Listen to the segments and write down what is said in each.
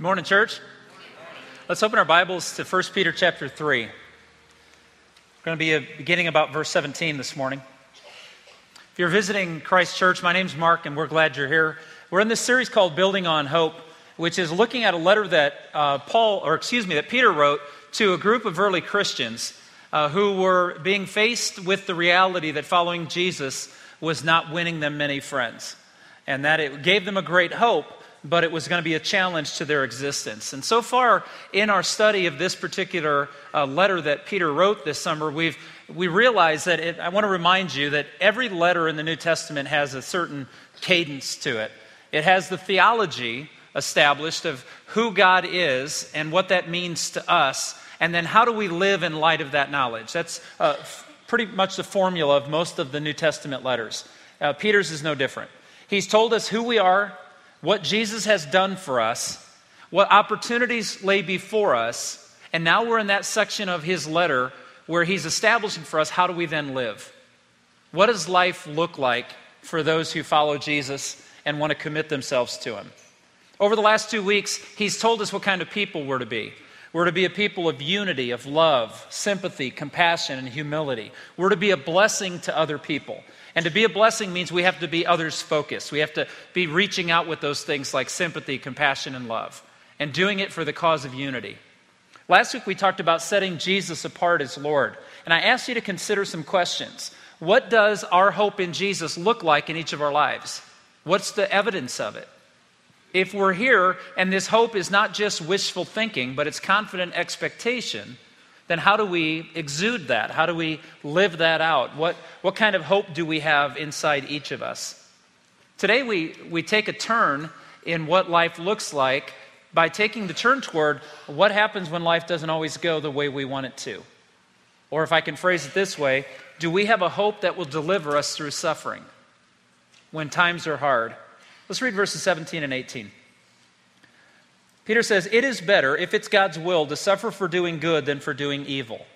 Morning, church. Let's open our Bibles to 1 Peter chapter 3. We're going to be beginning about verse 17 this morning. If you're visiting Christ Church, my name's Mark, and we're glad you're here. We're in this series called Building on Hope, which is looking at a letter that uh, Paul, or excuse me, that Peter wrote to a group of early Christians uh, who were being faced with the reality that following Jesus was not winning them many friends, and that it gave them a great hope but it was going to be a challenge to their existence. And so far in our study of this particular uh, letter that Peter wrote this summer, we've we realize that it, I want to remind you that every letter in the New Testament has a certain cadence to it. It has the theology established of who God is and what that means to us, and then how do we live in light of that knowledge. That's uh, f- pretty much the formula of most of the New Testament letters. Uh, Peter's is no different. He's told us who we are, what Jesus has done for us, what opportunities lay before us, and now we're in that section of his letter where he's establishing for us how do we then live? What does life look like for those who follow Jesus and want to commit themselves to him? Over the last two weeks, he's told us what kind of people we're to be. We're to be a people of unity, of love, sympathy, compassion, and humility. We're to be a blessing to other people. And to be a blessing means we have to be others focused. We have to be reaching out with those things like sympathy, compassion, and love, and doing it for the cause of unity. Last week we talked about setting Jesus apart as Lord. And I asked you to consider some questions. What does our hope in Jesus look like in each of our lives? What's the evidence of it? If we're here and this hope is not just wishful thinking, but it's confident expectation, then how do we exude that? How do we live that out? What, what kind of hope do we have inside each of us? Today, we, we take a turn in what life looks like by taking the turn toward what happens when life doesn't always go the way we want it to. Or if I can phrase it this way, do we have a hope that will deliver us through suffering when times are hard? Let's read verses 17 and 18. Peter says, It is better, if it's God's will, to suffer for doing good than for doing evil.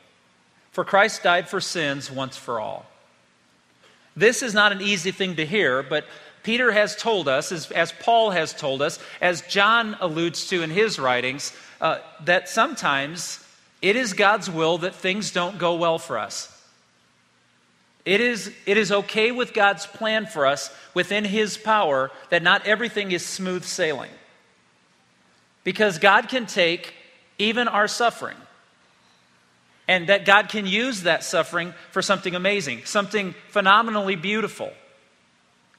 For Christ died for sins once for all. This is not an easy thing to hear, but Peter has told us, as, as Paul has told us, as John alludes to in his writings, uh, that sometimes it is God's will that things don't go well for us. It is, it is okay with God's plan for us within His power that not everything is smooth sailing. Because God can take even our suffering, and that God can use that suffering for something amazing, something phenomenally beautiful.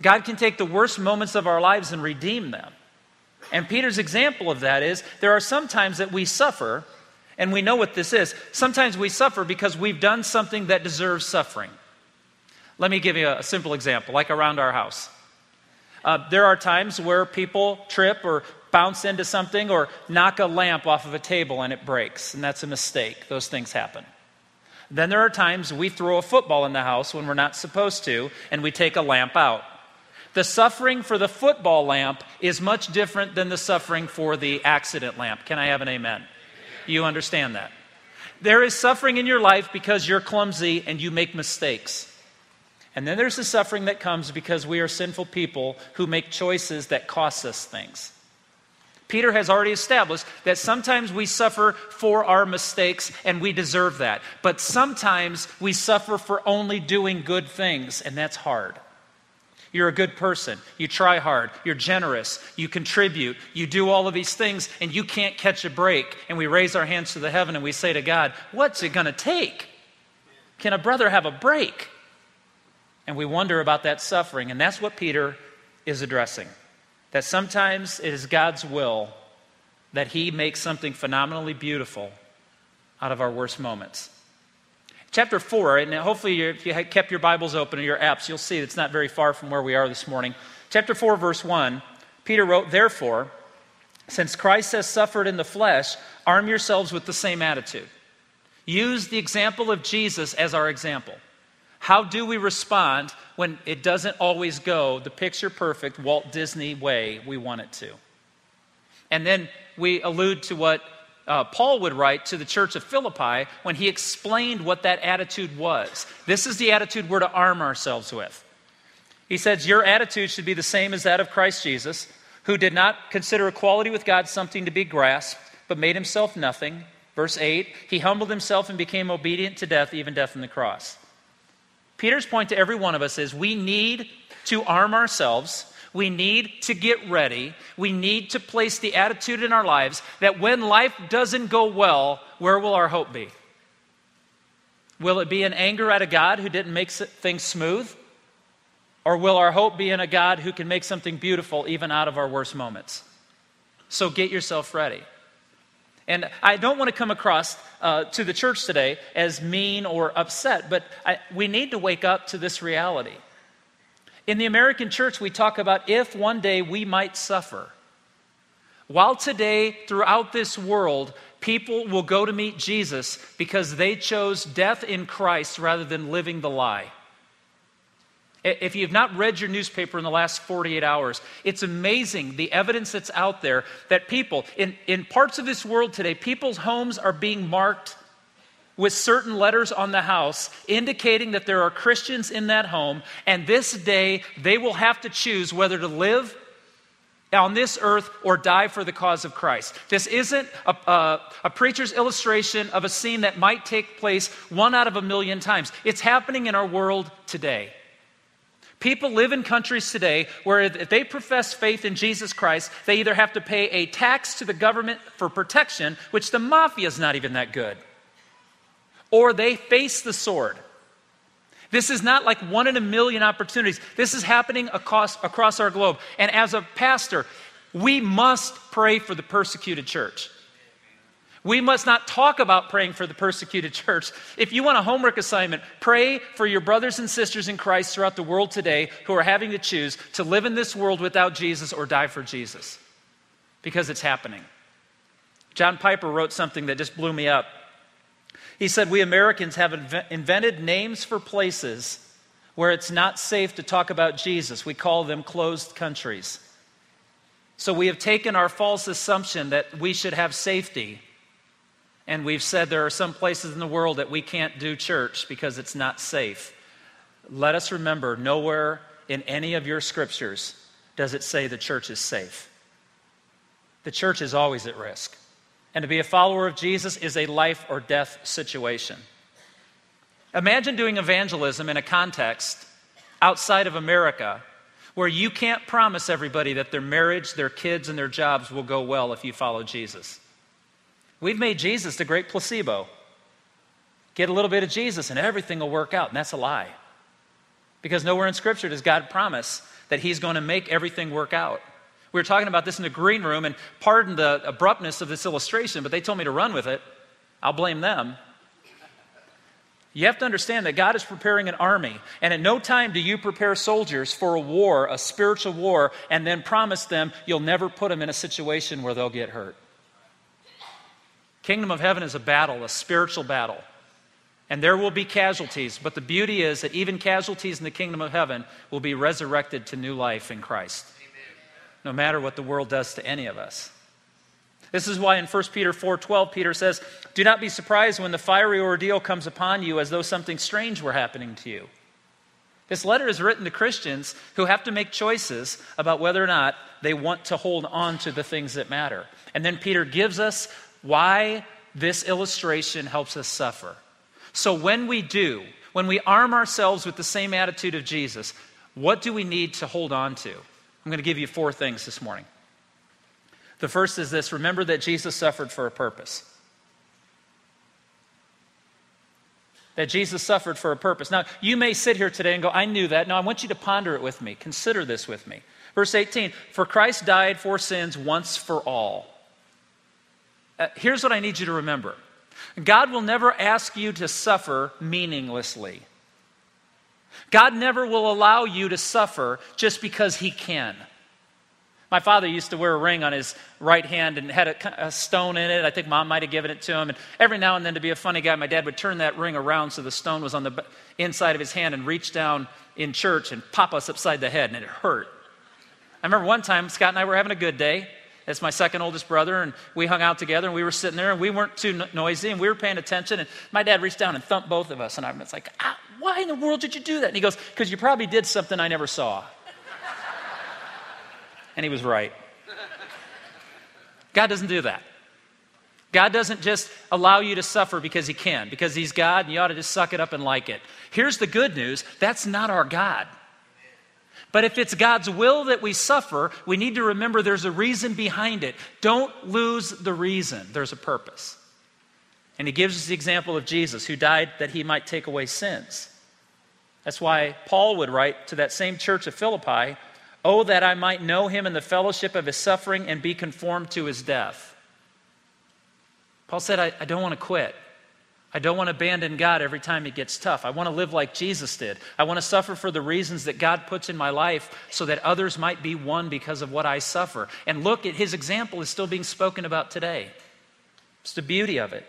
God can take the worst moments of our lives and redeem them. And Peter's example of that is there are some times that we suffer, and we know what this is. Sometimes we suffer because we've done something that deserves suffering. Let me give you a simple example, like around our house. Uh, there are times where people trip or bounce into something or knock a lamp off of a table and it breaks, and that's a mistake. Those things happen. Then there are times we throw a football in the house when we're not supposed to, and we take a lamp out. The suffering for the football lamp is much different than the suffering for the accident lamp. Can I have an amen? You understand that. There is suffering in your life because you're clumsy and you make mistakes. And then there's the suffering that comes because we are sinful people who make choices that cost us things. Peter has already established that sometimes we suffer for our mistakes and we deserve that. But sometimes we suffer for only doing good things, and that's hard. You're a good person. You try hard. You're generous. You contribute. You do all of these things, and you can't catch a break. And we raise our hands to the heaven and we say to God, What's it going to take? Can a brother have a break? And we wonder about that suffering, and that's what Peter is addressing that sometimes it is God's will that He makes something phenomenally beautiful out of our worst moments. Chapter 4, and hopefully if you kept your Bibles open or your apps, you'll see it's not very far from where we are this morning. Chapter 4, verse 1, Peter wrote, Therefore, since Christ has suffered in the flesh, arm yourselves with the same attitude. Use the example of Jesus as our example. How do we respond when it doesn't always go the picture perfect Walt Disney way we want it to? And then we allude to what uh, Paul would write to the church of Philippi when he explained what that attitude was. This is the attitude we're to arm ourselves with. He says, Your attitude should be the same as that of Christ Jesus, who did not consider equality with God something to be grasped, but made himself nothing. Verse 8, he humbled himself and became obedient to death, even death on the cross. Peter's point to every one of us is we need to arm ourselves. We need to get ready. We need to place the attitude in our lives that when life doesn't go well, where will our hope be? Will it be in anger at a God who didn't make things smooth? Or will our hope be in a God who can make something beautiful even out of our worst moments? So get yourself ready. And I don't want to come across uh, to the church today as mean or upset, but I, we need to wake up to this reality. In the American church, we talk about if one day we might suffer. While today, throughout this world, people will go to meet Jesus because they chose death in Christ rather than living the lie. If you've not read your newspaper in the last 48 hours, it's amazing the evidence that's out there that people, in, in parts of this world today, people's homes are being marked with certain letters on the house indicating that there are Christians in that home, and this day they will have to choose whether to live on this earth or die for the cause of Christ. This isn't a, a, a, preacher's illustration of a scene that might take place one out of a million times. It's happening in our world today. People live in countries today where if they profess faith in Jesus Christ, they either have to pay a tax to the government for protection, which the mafia is not even that good, or they face the sword. This is not like one in a million opportunities. This is happening across, across our globe. And as a pastor, we must pray for the persecuted church. We must not talk about praying for the persecuted church. If you want a homework assignment, pray for your brothers and sisters in Christ throughout the world today who are having to choose to live in this world without Jesus or die for Jesus. Because it's happening. John Piper wrote something that just blew me up. He said, We Americans have invented names for places where it's not safe to talk about Jesus. We call them closed countries. So we have taken our false assumption that we should have safety and we've said there are some places in the world that we can't do church because it's not safe. Let us remember nowhere in any of your scriptures does it say the church is safe. The church is always at risk. And to be a follower of Jesus is a life or death situation. Imagine doing evangelism in a context outside of America where you can't promise everybody that their marriage, their kids, and their jobs will go well if you follow Jesus. We've made Jesus the great placebo. Get a little bit of Jesus and everything will work out. And that's a lie. Because nowhere in Scripture does God promise that He's going to make everything work out. We were talking about this in the green room, and pardon the abruptness of this illustration, but they told me to run with it. I'll blame them. You have to understand that God is preparing an army, and at no time do you prepare soldiers for a war, a spiritual war, and then promise them you'll never put them in a situation where they'll get hurt. Kingdom of heaven is a battle, a spiritual battle. And there will be casualties, but the beauty is that even casualties in the kingdom of heaven will be resurrected to new life in Christ. No matter what the world does to any of us. This is why in 1 Peter 4:12 Peter says, "Do not be surprised when the fiery ordeal comes upon you as though something strange were happening to you." This letter is written to Christians who have to make choices about whether or not they want to hold on to the things that matter. And then Peter gives us why this illustration helps us suffer. So, when we do, when we arm ourselves with the same attitude of Jesus, what do we need to hold on to? I'm going to give you four things this morning. The first is this remember that Jesus suffered for a purpose. That Jesus suffered for a purpose. Now, you may sit here today and go, I knew that. No, I want you to ponder it with me. Consider this with me. Verse 18 For Christ died for sins once for all uh, here's what I need you to remember God will never ask you to suffer meaninglessly. God never will allow you to suffer just because He can. My father used to wear a ring on his right hand and had a, a, stone in it. I think mom might have given it to him. And every now and then, to be a funny guy, my dad would turn that ring around so the stone was on the inside of his hand and reach down in church and pop us upside the head, and it hurt. I remember one time, Scott and I were having a good day. It's my second oldest brother, and we hung out together, and we were sitting there, and we weren't too noisy, and we were paying attention. And my dad reached down and thumped both of us, and I was like, ah, "Why in the world did you do that?" And he goes, "Because you probably did something I never saw." and he was right. God doesn't do that. God doesn't just allow you to suffer because He can, because He's God and you ought to just suck it up and like it. Here's the good news that's not our God. But if it's God's will that we suffer, we need to remember there's a reason behind it. Don't lose the reason, there's a purpose. And He gives us the example of Jesus, who died that He might take away sins. That's why Paul would write to that same church of Philippi, Oh, that I might know Him in the fellowship of His suffering and be conformed to His death. Paul said, I, I don't want to quit. I don't want to abandon God every time it gets tough. I want to live like Jesus did. I want to suffer for the reasons that God puts in my life so that others might be won because of what I suffer. And look, at his example is still being spoken about today. It's the beauty of it.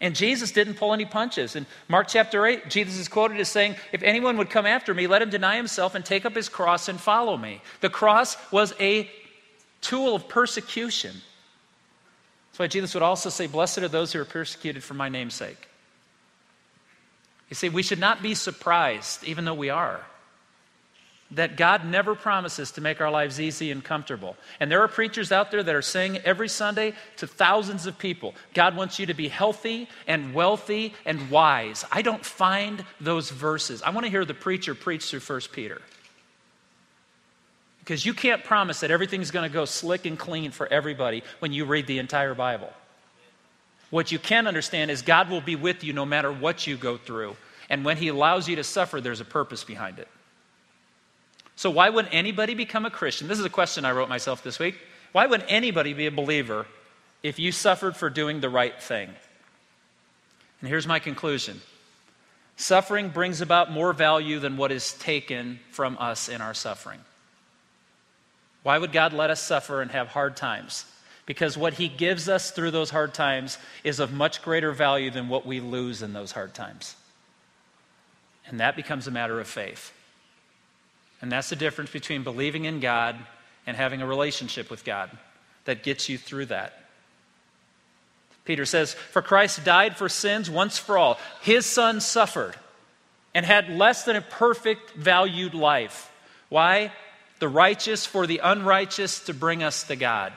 And Jesus didn't pull any punches. In Mark chapter 8, Jesus is quoted as saying, If anyone would come after me, let him deny himself and take up his cross and follow me. The cross was a tool of persecution. That's why Jesus would also say, Blessed are those who are persecuted for my name's sake. You see, we should not be surprised, even though we are, that God never promises to make our lives easy and comfortable. And there are preachers out there that are saying every Sunday to thousands of people, God wants you to be healthy and wealthy and wise. I don't find those verses. I want to hear the preacher preach through 1 Peter. Because you can't promise that everything's going to go slick and clean for everybody when you read the entire Bible. What you can understand is God will be with you no matter what you go through. And when He allows you to suffer, there's a purpose behind it. So, why would anybody become a Christian? This is a question I wrote myself this week. Why would anybody be a believer if you suffered for doing the right thing? And here's my conclusion suffering brings about more value than what is taken from us in our suffering. Why would God let us suffer and have hard times? Because what He gives us through those hard times is of much greater value than what we lose in those hard times. And that becomes a matter of faith. And that's the difference between believing in God and having a relationship with God that gets you through that. Peter says, For Christ died for sins once for all. His son suffered and had less than a perfect valued life. Why? the righteous for the unrighteous to bring us to God.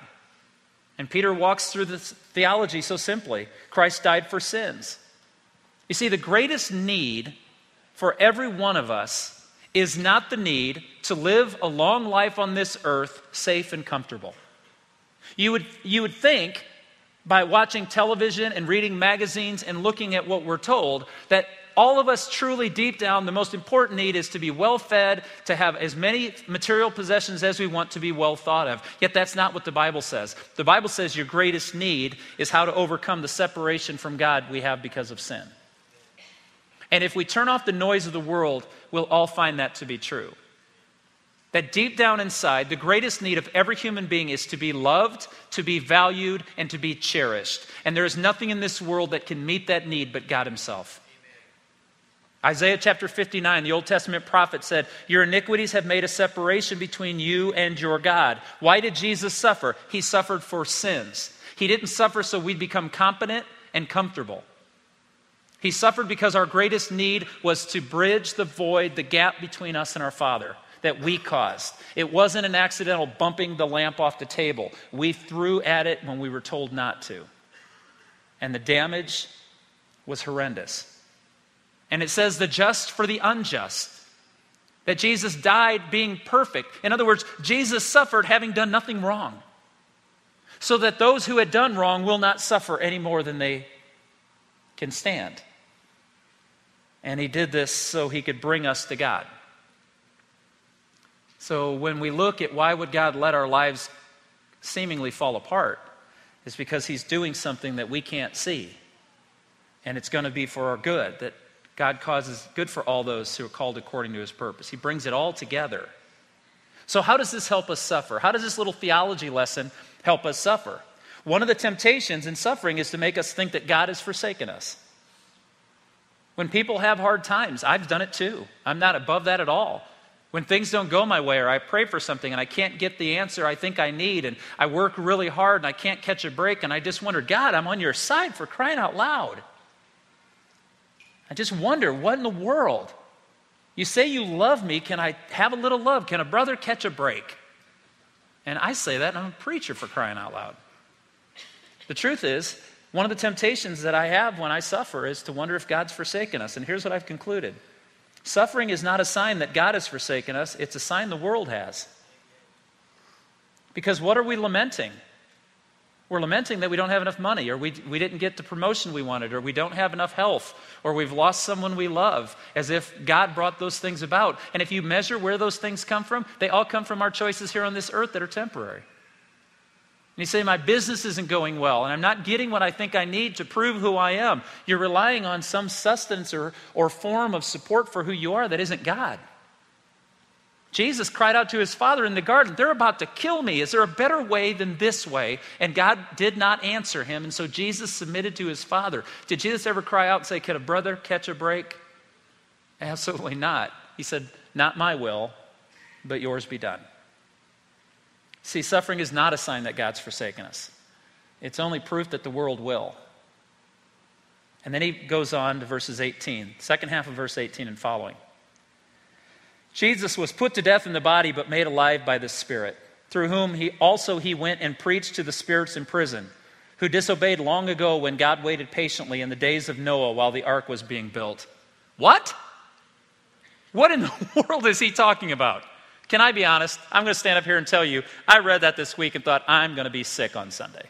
And Peter walks through this theology so simply Christ died for sins. You see, the greatest need for every one of us is not the need to live a long life on this earth safe and comfortable. You would, you would think by watching television and reading magazines and looking at what we're told that all of us truly deep down, the most important need is to be well fed, to have as many material possessions as we want to be well thought of. Yet that's not what the Bible says. The Bible says your greatest need is how to overcome the separation from God we have because of sin. And if we turn off the noise of the world, we'll all find that to be true. That deep down inside, the greatest need of every human being is to be loved, to be valued, and to be cherished. And there is nothing in this world that can meet that need but God Himself. Isaiah chapter 59, the Old Testament prophet said, Your iniquities have made a separation between you and your God. Why did Jesus suffer? He suffered for sins. He didn't suffer so we'd become competent and comfortable. He suffered because our greatest need was to bridge the void, the gap between us and our Father that we caused. It wasn't an accidental bumping the lamp off the table. We threw at it when we were told not to. And the damage was horrendous. And it says the just for the unjust. That Jesus died being perfect. In other words, Jesus suffered having done nothing wrong. So that those who had done wrong will not suffer any more than they can stand. And he did this so he could bring us to God. So when we look at why would God let our lives seemingly fall apart, it's because he's doing something that we can't see. And it's going to be for our good. That God causes good for all those who are called according to his purpose. He brings it all together. So, how does this help us suffer? How does this little theology lesson help us suffer? One of the temptations in suffering is to make us think that God has forsaken us. When people have hard times, I've done it too. I'm not above that at all. When things don't go my way, or I pray for something and I can't get the answer I think I need, and I work really hard and I can't catch a break, and I just wonder, God, I'm on your side for crying out loud. I just wonder, what in the world? You say you love me. Can I have a little love? Can a brother catch a break? And I say that, and I'm a preacher for crying out loud. The truth is, one of the temptations that I have when I suffer is to wonder if God's forsaken us. And here's what I've concluded suffering is not a sign that God has forsaken us, it's a sign the world has. Because what are we lamenting? We're lamenting that we don't have enough money, or we, we didn't get the promotion we wanted, or we don't have enough health, or we've lost someone we love, as if God brought those things about. And if you measure where those things come from, they all come from our choices here on this earth that are temporary. And you say, My business isn't going well, and I'm not getting what I think I need to prove who I am. You're relying on some sustenance or, or form of support for who you are that isn't God. Jesus cried out to his father in the garden, They're about to kill me. Is there a better way than this way? And God did not answer him. And so Jesus submitted to his father. Did Jesus ever cry out and say, Can a brother catch a break? Absolutely not. He said, Not my will, but yours be done. See, suffering is not a sign that God's forsaken us, it's only proof that the world will. And then he goes on to verses 18, second half of verse 18 and following. Jesus was put to death in the body, but made alive by the Spirit, through whom he also he went and preached to the spirits in prison, who disobeyed long ago when God waited patiently in the days of Noah while the ark was being built. What? What in the world is he talking about? Can I be honest? I'm going to stand up here and tell you, I read that this week and thought, I'm going to be sick on Sunday.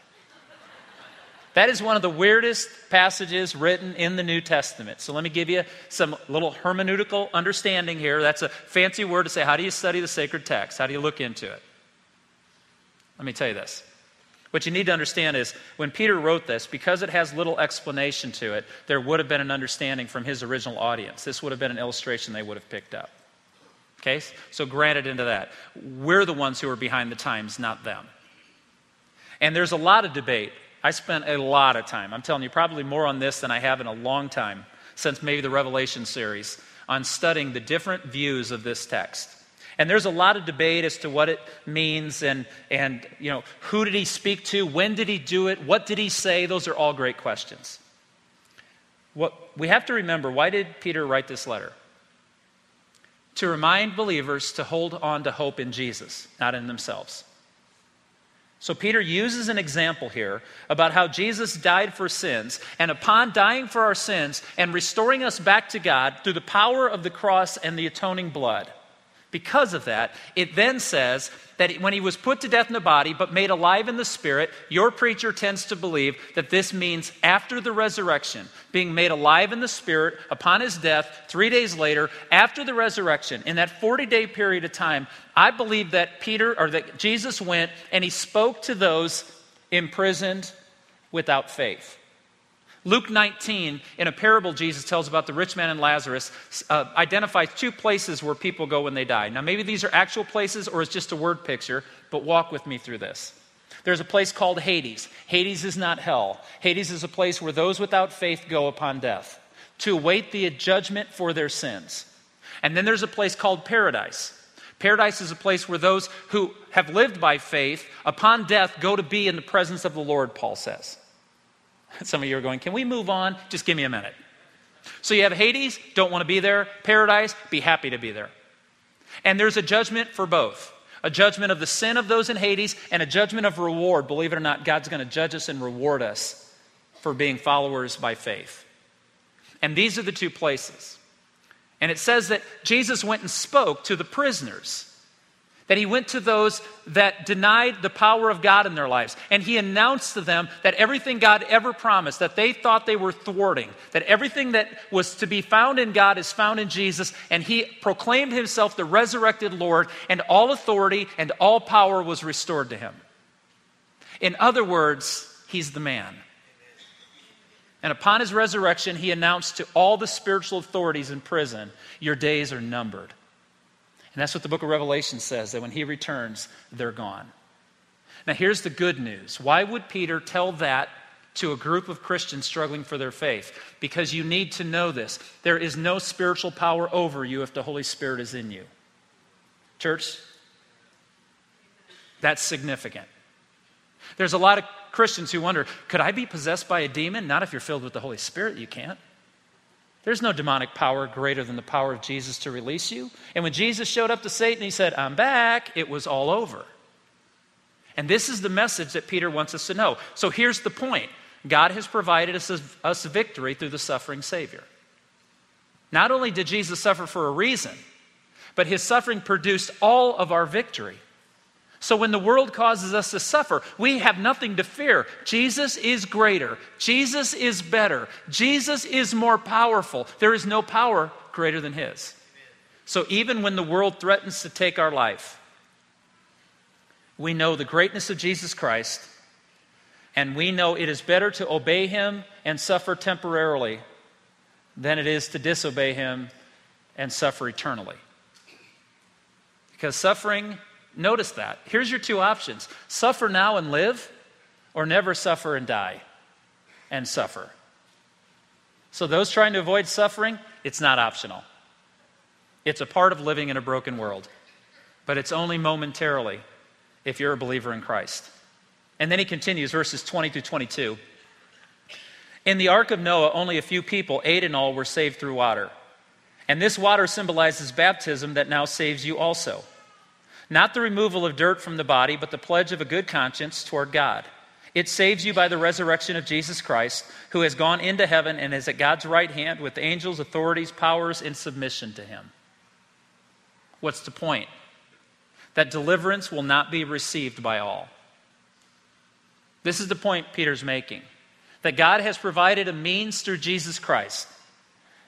That is one of the weirdest passages written in the New Testament. So let me give you some little hermeneutical understanding here. That's a fancy word to say, how do you study the sacred text? How do you look into it? Let me tell you this. What you need to understand is when Peter wrote this, because it has little explanation to it, there would have been an understanding from his original audience. This would have been an illustration they would have picked up. Okay? So granted into that. We're the ones who are behind the times, not them. And there's a lot of debate I spent a lot of time, I'm telling you, probably more on this than I have in a long time, since maybe the Revelation series, on studying the different views of this text. And there's a lot of debate as to what it means and, and you know, who did he speak to? When did he do it? What did he say? Those are all great questions. What we have to remember why did Peter write this letter? To remind believers to hold on to hope in Jesus, not in themselves. So, Peter uses an example here about how Jesus died for sins, and upon dying for our sins and restoring us back to God through the power of the cross and the atoning blood, because of that, it then says that when he was put to death in the body but made alive in the spirit, your preacher tends to believe that this means after the resurrection, being made alive in the spirit upon his death, three days later, after the resurrection, in that 40 day period of time, I believe that Peter or that Jesus went and he spoke to those imprisoned without faith. Luke 19, in a parable Jesus tells about the rich man and Lazarus, uh, identifies two places where people go when they die. Now, maybe these are actual places or it's just a word picture, but walk with me through this. There's a place called Hades. Hades is not hell. Hades is a place where those without faith go upon death to await the judgment for their sins. And then there's a place called paradise. Paradise is a place where those who have lived by faith upon death go to be in the presence of the Lord, Paul says. Some of you are going, Can we move on? Just give me a minute. So you have Hades, don't want to be there. Paradise, be happy to be there. And there's a judgment for both a judgment of the sin of those in Hades and a judgment of reward. Believe it or not, God's going to judge us and reward us for being followers by faith. And these are the two places. And it says that Jesus went and spoke to the prisoners that he went to those that denied the power of God in their lives. And he announced to them that everything God ever promised, that they thought they were thwarting, that everything that was to be found in God is found in Jesus. And he proclaimed himself the resurrected Lord, and all authority and all power was restored to him. In other words, he's the man. And upon his resurrection, he announced to all the spiritual authorities in prison, Your days are numbered. And that's what the book of Revelation says that when he returns, they're gone. Now, here's the good news. Why would Peter tell that to a group of Christians struggling for their faith? Because you need to know this. There is no spiritual power over you if the Holy Spirit is in you. Church, that's significant. There's a lot of Christians who wonder could I be possessed by a demon? Not if you're filled with the Holy Spirit, you can't. There's no demonic power greater than the power of Jesus to release you. And when Jesus showed up to Satan, he said, I'm back, it was all over. And this is the message that Peter wants us to know. So here's the point God has provided us, us victory through the suffering Savior. Not only did Jesus suffer for a reason, but his suffering produced all of our victory. So when the world causes us to suffer, we have nothing to fear. Jesus is greater. Jesus is better. Jesus is more powerful. There is no power greater than his. So even when the world threatens to take our life, we know the greatness of Jesus Christ, and we know it is better to obey him and suffer temporarily than it is to disobey him and suffer eternally. Because suffering, notice that. Here's your two options suffer now and live, or never suffer and die and suffer. So, those trying to avoid suffering, it's not optional. It's a part of living in a broken world, but it's only momentarily if you're a believer in Christ. And then he continues, verses 20 through 22. In the ark of Noah, only a few people, eight in all, were saved through water. And this water symbolizes baptism that now saves you also. Not the removal of dirt from the body, but the pledge of a good conscience toward God. It saves you by the resurrection of Jesus Christ, who has gone into heaven and is at God's right hand with angels, authorities, powers in submission to him. What's the point? that deliverance will not be received by all. This is the point Peter's making that God has provided a means through Jesus Christ.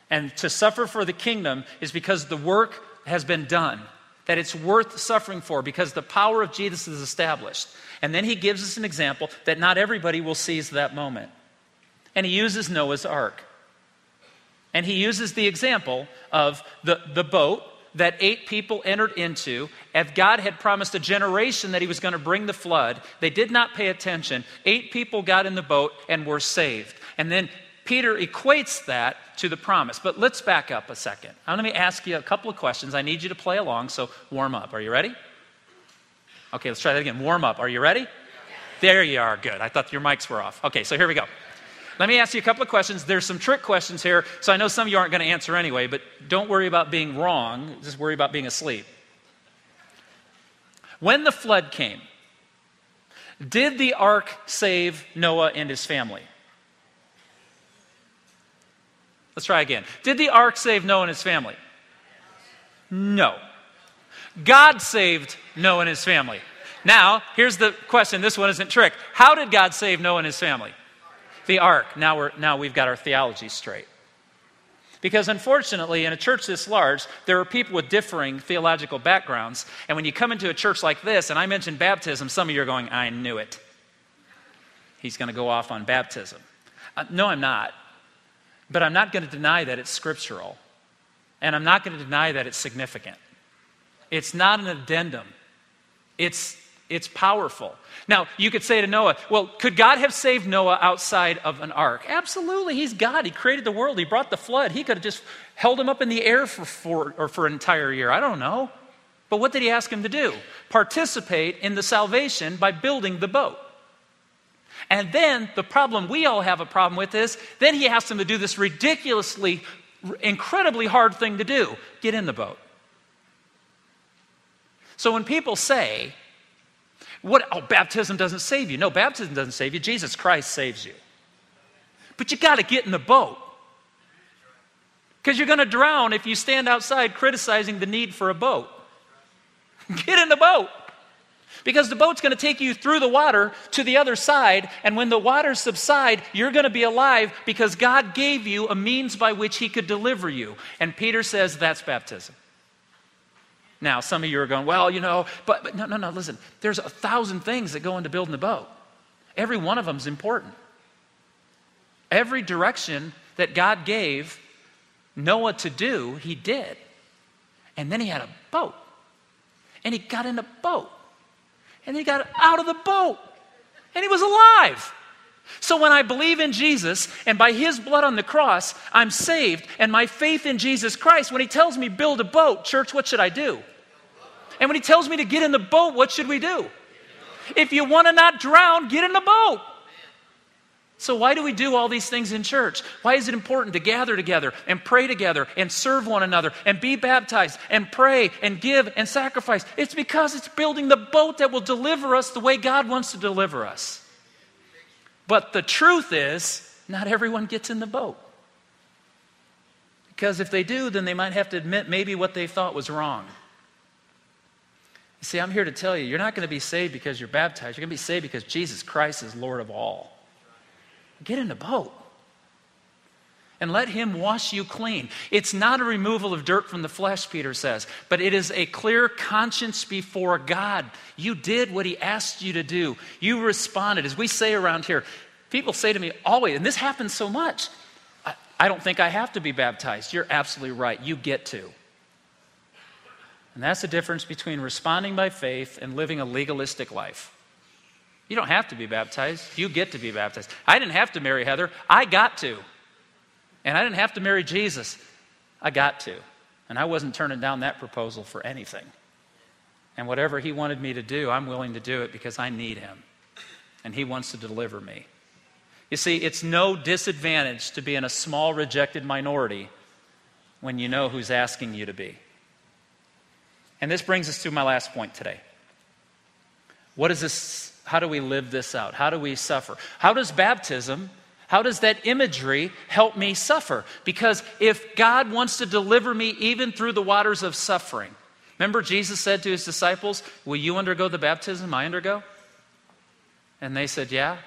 And to suffer for the kingdom is because the work has been done, that it's worth suffering for because the power of Jesus is established. And then he gives us an example that not everybody will seize that moment. And he uses Noah's ark. And he uses the example of the, the boat that eight people entered into. If God had promised a generation that he was going to bring the flood, they did not pay attention. Eight people got in the boat and were saved. And then Peter equates that to the promise. But let's back up a second. Now, let me ask you a couple of questions. I need you to play along, so warm up. Are you ready? Okay, let's try that again. Warm up. Are you ready? There you are. Good. I thought your mics were off. Okay, so here we go. Let me ask you a couple of questions. There's some trick questions here, so I know some of you aren't going to answer anyway, but don't worry about being wrong, just worry about being asleep. When the flood came, did the ark save Noah and his family? Let's try again. Did the ark save Noah and his family? No. God saved Noah and his family. Now, here's the question. This one isn't trick. How did God save Noah and his family? the ark. Now, we're, now we've got our theology straight. Because unfortunately, in a church this large, there are people with differing theological backgrounds. And when you come into a church like this, and I mentioned baptism, some of you are going, I knew it. He's going to go off on baptism. Uh, no, I'm not. But I'm not going to deny that it's scriptural. And I'm not going to deny that it's significant. It's not an addendum, it's it's powerful. Now, you could say to Noah, well, could God have saved Noah outside of an ark? Absolutely. He's God. He created the world. He brought the flood. He could have just held him up in the air for four, or for an entire year. I don't know. But what did he ask him to do? Participate in the salvation by building the boat. And then the problem we all have a problem with is then he asked them to do this ridiculously, incredibly hard thing to do get in the boat. So when people say, what? Oh, baptism doesn't save you. No, baptism doesn't save you. Jesus Christ saves you. But you got to get in the boat. Because you're going to drown if you stand outside criticizing the need for a boat. Get in the boat. Because the boat's going to take you through the water to the other side, and when the waters subside, you're going to be alive because God gave you a means by which He could deliver you. And Peter says that's baptism. Now, some of you are going, well, you know, but, but no, no, no, listen. There's a thousand things that go into building a boat. Every one of them is important. Every direction that God gave Noah to do, he did. And then he had a boat. And he got in a boat. And he got out of the boat. And he was alive. So when I believe in Jesus and by his blood on the cross, I'm saved, and my faith in Jesus Christ, when he tells me build a boat, church, what should I do? And when he tells me to get in the boat, what should we do? If you want to not drown, get in the boat. So, why do we do all these things in church? Why is it important to gather together and pray together and serve one another and be baptized and pray and give and sacrifice? It's because it's building the boat that will deliver us the way God wants to deliver us. But the truth is, not everyone gets in the boat. Because if they do, then they might have to admit maybe what they thought was wrong. You see, I'm here to tell you, you're not going to be saved because you're baptized. You're going to be saved because Jesus Christ is Lord of all. Get in the boat and let him wash you clean. It's not a removal of dirt from the flesh, Peter says, but it is a clear conscience before God. You did what he asked you to do, you responded. As we say around here, people say to me always, and this happens so much, I, I don't think I have to be baptized. You're absolutely right. You get to. And that's the difference between responding by faith and living a legalistic life. You don't have to be baptized. You get to be baptized. I didn't have to marry Heather. I got to. And I didn't have to marry Jesus. I got to. And I wasn't turning down that proposal for anything. And whatever he wanted me to do, I'm willing to do it because I need him. And he wants to deliver me. You see, it's no disadvantage to be in a small rejected minority when you know who's asking you to be. And this brings us to my last point today. What is this how do we live this out? How do we suffer? How does baptism, how does that imagery help me suffer? Because if God wants to deliver me even through the waters of suffering, remember Jesus said to his disciples, Will you undergo the baptism I undergo? And they said, Yeah.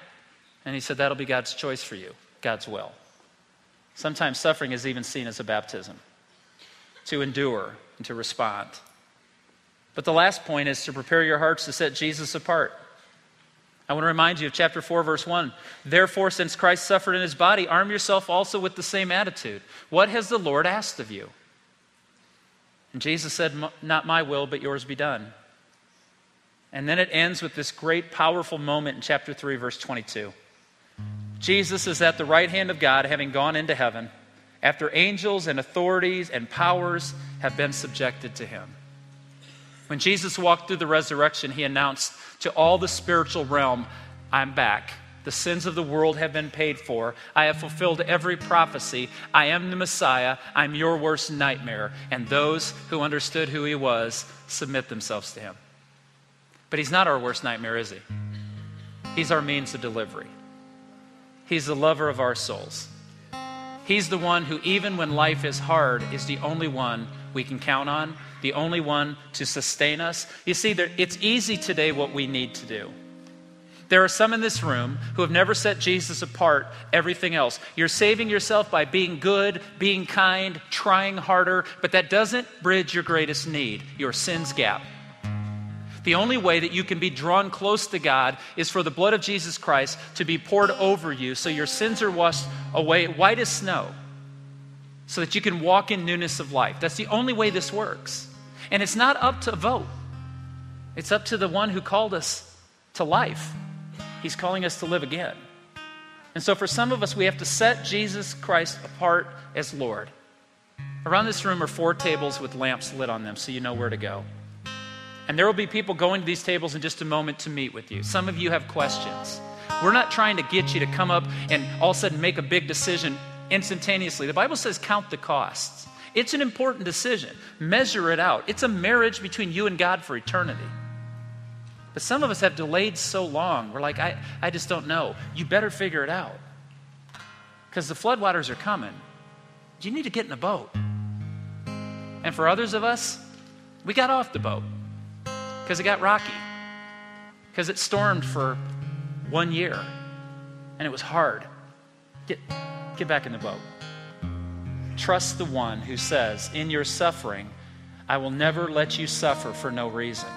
And he said, That'll be God's choice for you, God's will. Sometimes suffering is even seen as a baptism to endure and to respond. But the last point is to prepare your hearts to set Jesus apart. I want to remind you of chapter 4, verse 1. Therefore, since Christ suffered in his body, arm yourself also with the same attitude. What has the Lord asked of you? And Jesus said, Not my will, but yours be done. And then it ends with this great, powerful moment in chapter 3, verse 22. Jesus is at the right hand of God, having gone into heaven, after angels and authorities and powers have been subjected to him. When Jesus walked through the resurrection, he announced to all the spiritual realm, I'm back. The sins of the world have been paid for. I have fulfilled every prophecy. I am the Messiah. I'm your worst nightmare. And those who understood who he was submit themselves to him. But he's not our worst nightmare, is he? He's our means of delivery. He's the lover of our souls. He's the one who, even when life is hard, is the only one we can count on, the only one to sustain us. You see, there, it's easy today what we need to do. There are some in this room who have never set Jesus apart, everything else. You're saving yourself by being good, being kind, trying harder, but that doesn't bridge your greatest need, your sin's gap. The only way that you can be drawn close to God is for the blood of Jesus Christ to be poured over you so your sins are washed away white as snow so that you can walk in newness of life. That's the only way this works. And it's not up to vote, it's up to the one who called us to life. He's calling us to live again. And so, for some of us, we have to set Jesus Christ apart as Lord. Around this room are four tables with lamps lit on them so you know where to go. And there will be people going to these tables in just a moment to meet with you. Some of you have questions. We're not trying to get you to come up and all of a sudden make a big decision instantaneously. The Bible says count the costs. It's an important decision. Measure it out. It's a marriage between you and God for eternity. But some of us have delayed so long, we're like, I, I just don't know. You better figure it out. Because the floodwaters are coming. You need to get in a boat. And for others of us, we got off the boat because it got rocky, because it stormed for one year and it was hard. Get, Get back in the boat. Trust the one who says, In your suffering, I will never let you suffer for no reason.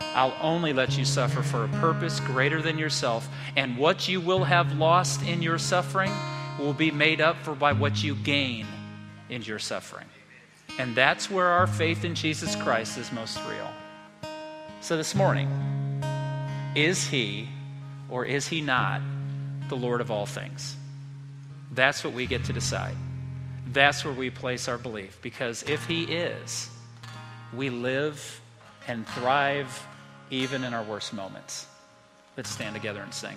I'll only let you suffer for a purpose greater than yourself. And what you will have lost in your suffering will be made up for by what you gain in your suffering. And that's where our faith in Jesus Christ is most real. So this morning, is he or is he not the Lord of all things? That's what we get to decide. That's where we place our belief. Because if He is, we live and thrive even in our worst moments. Let's stand together and sing.